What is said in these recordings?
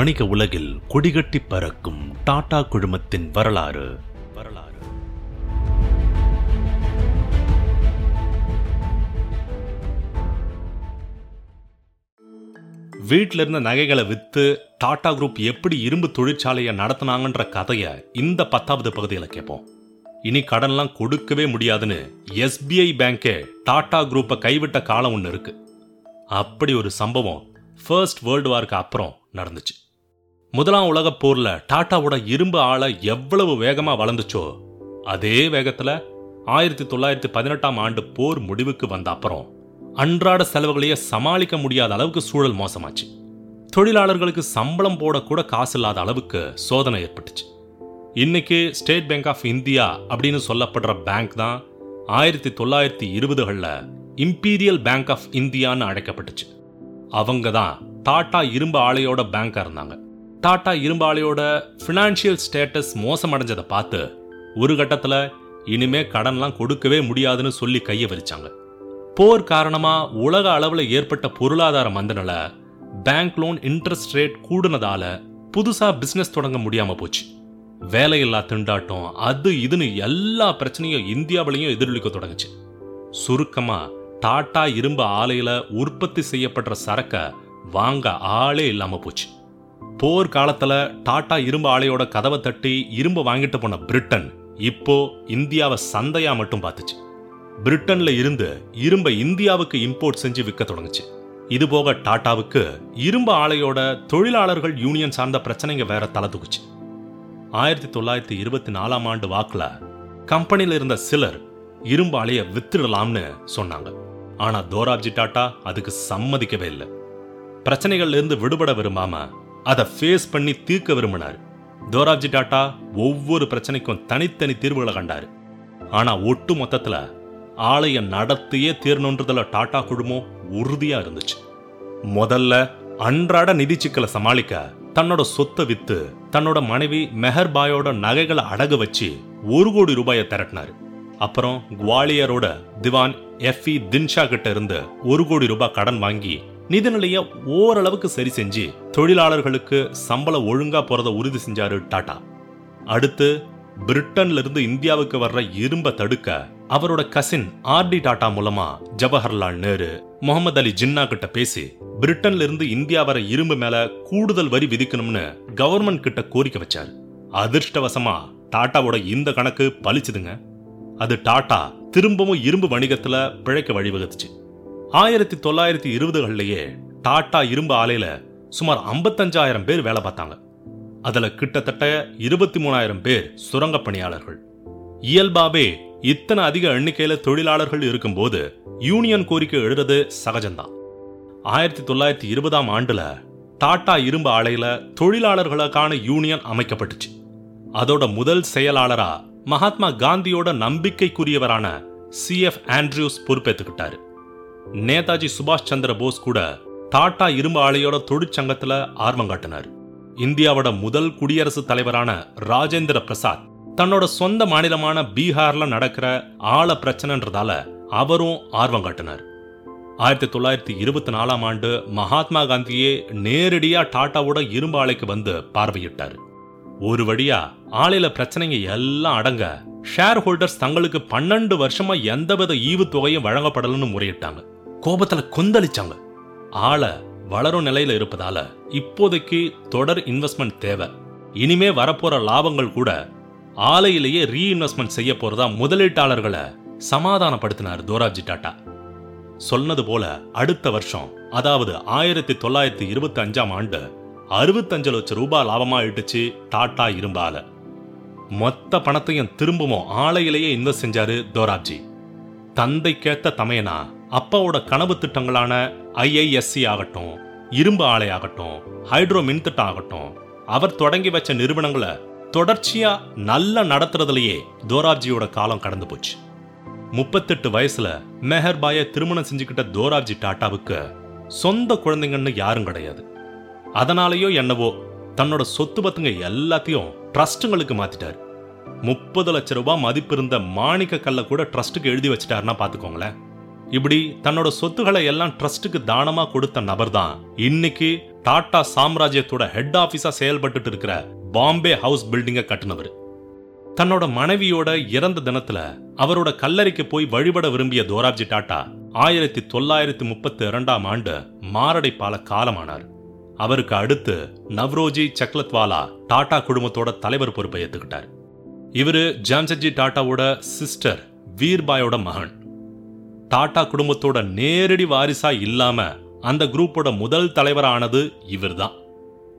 வணிக உலகில் கொடிகட்டி பறக்கும் டாடா குழுமத்தின் வரலாறு. வரலாறு வீட்டில இருந்த நகைகளை வித்து டாடா குரூப் எப்படி இரும்பு தொழிற்சாலையை நடத்தினாங்கன்ற கதையை இந்த பத்தாவது பகுதியில் கேட்போம் இனி கடன்லாம் கொடுக்கவே முடியாதுன்னு எஸ்பிஐ பேங்கே டாடா குரூப்பை கைவிட்ட காலம் ஒன்று இருக்கு. அப்படி ஒரு சம்பவம் ஃபர்ஸ்ட் வேர்ல்டு வார்க்கு அப்புறம் நடந்துச்சு. முதலாம் உலகப் போர்ல டாட்டாவோட இரும்பு ஆளை எவ்வளவு வேகமா வளர்ந்துச்சோ அதே வேகத்துல ஆயிரத்தி தொள்ளாயிரத்தி பதினெட்டாம் ஆண்டு போர் முடிவுக்கு வந்த அப்புறம் அன்றாட செலவுகளையே சமாளிக்க முடியாத அளவுக்கு சூழல் மோசமாச்சு. தொழிலாளர்களுக்கு சம்பளம் போடக்கூட காசு இல்லாத அளவுக்கு சோதனை ஏற்பட்டுச்சு. இன்னைக்கு ஸ்டேட் பேங்க் ஆஃப் இந்தியா அப்படின்னு சொல்லப்படுற பேங்க் தான் ஆயிரத்தி தொள்ளாயிரத்தி இருபதுகளில் இம்பீரியல் பேங்க் ஆஃப் இந்தியான்னு அழைக்கப்பட்டுச்சு. அவங்க தான் டாடா இரும்பு ஆலையோட பேங்காக இருந்தாங்க. டாடா இரும்பு ஆலையோட ஃபினான்ஷியல் ஸ்டேட்டஸ் மோசமடைஞ்சதை பார்த்து ஒரு கட்டத்தில் இனிமே கடன்லாம் கொடுக்கவே முடியாதுன்னு சொல்லி கையை விரிச்சாங்க. போர் காரணமா உலக அளவில் ஏற்பட்ட பொருளாதார மந்தநில பேங்க் லோன் இன்ட்ரெஸ்ட் ரேட் கூடுனதால புதுசா பிசினஸ் தொடங்க முடியாம போச்சு. வேலையில்லா திண்டாட்டம் அது இதுன்னு எல்லா பிரச்சனையும் இந்தியாவிலையும் எதிரொலிக்க தொடங்குச்சு. சுருக்கமா டாடா இரும்பு ஆலையில உற்பத்தி செய்யப்படுற சரக்க வாங்க ஆளே இல்லாம போச்சு. போர் காலத்துல டாடா இரும்பு ஆலையோட கதவை தட்டி இரும்பு வாங்கிட்டு போன பிரிட்டன் இப்போ இந்தியாவை சந்தையா மட்டும் பார்த்துச்சு. பிரிட்டன்ல இருந்து இரும்பை இந்தியாவுக்கு இம்போர்ட் செஞ்சு விற்க தொடங்குச்சு. இது போக டாட்டாவுக்கு இரும்பு ஆலையோட தொழிலாளர்கள் யூனியன் சார்ந்த பிரச்சனைங்க வேற தலை தூக்குச்சு. ஆயிரத்தி தொள்ளாயிரத்தி இருபத்தி நாலாம் ஆண்டு வாக்குல கம்பெனில இருந்த சிலர் இரும்பு ஆலையை வித்துடலாம்னு சொன்னாங்க. ஆனா தோராப்ஜி டாட்டா அதுக்கு சம்மதிக்கவே இல்லை. பிரச்சனைகள்ல இருந்து விடுபட விரும்பாம அதை ஃபேஸ் பண்ணி தீர்க்க விரும்பினார். தோராப்ஜி டாட்டா ஒவ்வொரு பிரச்சனைக்கும் தனித்தனி தீர்வுகளை கண்டார். ஆனால் ஒட்டு மொத்தத்தில் ஆலயம் நடத்தியே தீரணுன்றதுல டாட்டா குழுமம் உறுதியாக இருந்துச்சு. முதல்ல அன்றாட நிதி சிக்கலை சமாளிக்க தன்னோட சொத்தை வித்து தன்னோட மனைவி மெஹர்பாயோட நகைகளை அடகு வச்சு ஒரு கோடி ரூபாயை திரட்டினார். அப்புறம் குவாலியரோட திவான் எஃப் இ தின்ஷா கிட்ட இருந்து ஒரு கோடி ரூபாய் கடன் வாங்கி நிதிநிலையை ஓரளவுக்கு சரி செஞ்சு தொழிலாளர்களுக்கு சம்பளம் ஒழுங்கா போறதை உறுதி செஞ்சாரு டாடா. அடுத்து பிரிட்டன்ல இருந்து இந்தியாவுக்கு வர்ற இரும்ப தடுக்க அவரோட கசின் ஆர்டி டாடா மூலமா ஜவஹர்லால் நேரு முகமது அலி ஜின்னா கிட்ட பேசி பிரிட்டன்ல இருந்து இந்தியா வர இரும்பு மேல கூடுதல் வரி விதிக்கணும்னு கவர்மெண்ட் கிட்ட கோரிக்கை வச்சாரு. அதிர்ஷ்டவசமா டாட்டாவோட இந்த கணக்கு பலிச்சுதுங்க அது டாடா திரும்பவும் இரும்பு வணிகத்துல பிழைக்க வழிவகுத்துச்சு. ஆயிரத்தி தொள்ளாயிரத்தி இருபதுகள்லயே டாடா இரும்பு ஆலையில் சுமார் ஐம்பத்தஞ்சாயிரம் பேர் வேலை பார்த்தாங்க. அதுல கிட்டத்தட்ட இருபத்தி மூணாயிரம் பேர் சுரங்க பணியாளர்கள். இயல்பாவே இத்தனை அதிக எண்ணிக்கையில தொழிலாளர்கள் இருக்கும்போது யூனியன் கோரிக்கை எழுறது சகஜம்தான். ஆயிரத்தி தொள்ளாயிரத்தி இருபதாம் ஆண்டுல டாடா இரும்பு ஆலையில் தொழிலாளர்களுக்கான யூனியன் அமைக்கப்பட்டுச்சு. அதோட முதல் செயலாளரா மகாத்மா காந்தியோட நம்பிக்கைக்குரியவரான சி எஃப் ஆண்ட்ரியூஸ் பொறுப்பேற்றுக்கிட்டாரு நேதாஜி சுபாஷ் சந்திர போஸ் கூட டாடா இரும்பு ஆலையோட தொழிற்சங்கத்துல ஆர்வம் காட்டினார். இந்தியாவோட முதல் குடியரசுத் தலைவரான ராஜேந்திர பிரசாத் தன்னோட சொந்த மாநிலமான பீகார்ல நடக்கிற ஆழ பிரச்சனைன்றதால அவரும் ஆர்வம் காட்டினார். ஆயிரத்தி தொள்ளாயிரத்தி இருபத்தி நாலாம் ஆண்டு மகாத்மா காந்தியே நேரடியா டாட்டாவோட இரும்பு ஆலைக்கு வந்து பார்வையிட்டார். ஒரு வழியா ஆலையில பிரச்சனைங்க எல்லாம் அடங்க ஷேர் ஹோல்டர்ஸ் தங்களுக்கு பன்னெண்டு வருஷமா எந்தவித ஈவு தொகையும் வழங்கப்படலன்னு முறையிட்டாங்க. கோபத்துல கொந்தளிச்சாங்க. ஆளை வளரும் நிலையில இருப்பதால இப்போதைக்கு தொடர் இன்வெஸ்ட்மெண்ட் தேவை. இனிமே வரப்போற லாபங்கள் கூட ஆலையிலேயே ரீஇன்வெஸ்ட்மெண்ட் செய்ய போறதா முதலீட்டாளர்களை சமாதானப்படுத்தினார் தோராப்ஜி டாட்டா. சொன்னது போல அடுத்த வருஷம் அதாவது ஆயிரத்தி தொள்ளாயிரத்தி இருபத்தி அஞ்சாம் ஆண்டு அறுபத்தஞ்சு லட்சம் ரூபாய் லாபமா இட்டுச்சு டாட்டா இரும்பால. மொத்த பணத்தையும் திரும்பவும் ஆலையிலேயே இன்வெஸ்ட் செஞ்சாரு தோராப்ஜி. தந்தைக்கேத்த தமையனா அப்பாவோட கனவு திட்டங்களான ஐஐஎஸ்சி ஆகட்டும் இரும்பு ஆலை ஆகட்டும் ஹைட்ரோ மின்திட்டம் ஆகட்டும் அவர் தொடங்கி வச்ச நிறுவனங்களை தொடர்ச்சியா நல்லா நடத்துறதுலயே தோராப்ஜியோட காலம் கடந்து போச்சு. முப்பத்தெட்டு வயசுல மெஹர்பாய திருமணம் செஞ்சுக்கிட்ட தோராப்ஜி டாட்டாவுக்கு சொந்த குழந்தைங்கன்னு யாரும் கிடையாது. அதனாலேயோ என்னவோ தன்னோட சொத்து பத்துங்க எல்லாத்தையும் ட்ரஸ்ட்டுங்களுக்கு மாத்திட்டாரு. முப்பது லட்ச ரூபாய் மதிப்பு இருந்த மாணிக்க கல்ல கூட ட்ரஸ்ட்டுக்கு எழுதி வச்சிட்டாருன்னா பாத்துக்கோங்களேன். இப்படி தன்னோட சொத்துக்களை எல்லாம் ட்ரஸ்ட்டுக்கு தானமா கொடுத்த நபர் தான் இன்னைக்கு டாடா சாம்ராஜ்யத்தோட ஹெட் ஆபீஸா செயல்பட்டுட்டு இருக்கிற பாம்பே ஹவுஸ் பில்டிங்கை கட்டினவர். தன்னோட மனைவியோட இறந்த தினத்துல அவரோட கல்லறைக்கு போய் வழிபட விரும்பிய தோராப்ஜி டாட்டா ஆயிரத்தி தொள்ளாயிரத்தி முப்பத்தி இரண்டாம் ஆண்டு மாரடைப்பால காலமானார். அவருக்கு அடுத்து நவ்ரோஜி சக்லத்வாலா டாடா குடும்பத்தோட தலைவர் பொறுப்பை ஏற்றுக்கிட்டார் இவரு ஜாம்செட்ஜி டாட்டாவோட சிஸ்டர் வீர்பாயோட மகன். டாடா குடும்பத்தோட நேரடி வாரிசா இல்லாம அந்த குரூப்போட முதல் தலைவரானது இவர்தான்.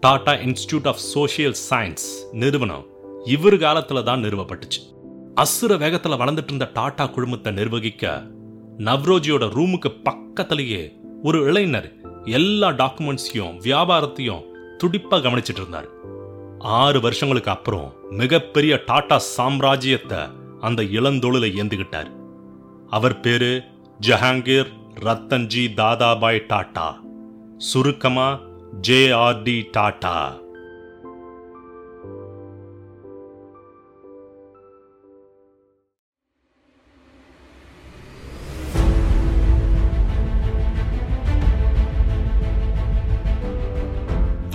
Tata institute of social science நிறுவனம் இவர் காலத்துல தான் நிறுவப்பட்டுச்சு. அசுர வேகத்துல வளர்ந்துட்டு இருந்த டாடா குழுமத்தை நிர்வகிக்க நவ்ரோஜியோட ரூமுக்கு பக்கத்திலேயே ஒரு இளைஞர் எல்லா டாக்குமெண்ட்ஸையும் வியாபாரத்தையும் துடிப்பா கவனிச்சிட்டு இருந்தார். ஆறு வருஷங்களுக்கு அப்புறம் மிகப்பெரிய டாடா சாம்ராஜ்யத்தை அந்த இளந்தொழில ஏந்துகிட்டார். அவர் பேரு ஜஹாங்கீர் ரத்தன்ஜி தாதாபாய் டாடா சுருக்கமா ஜேஆர்டி டாடா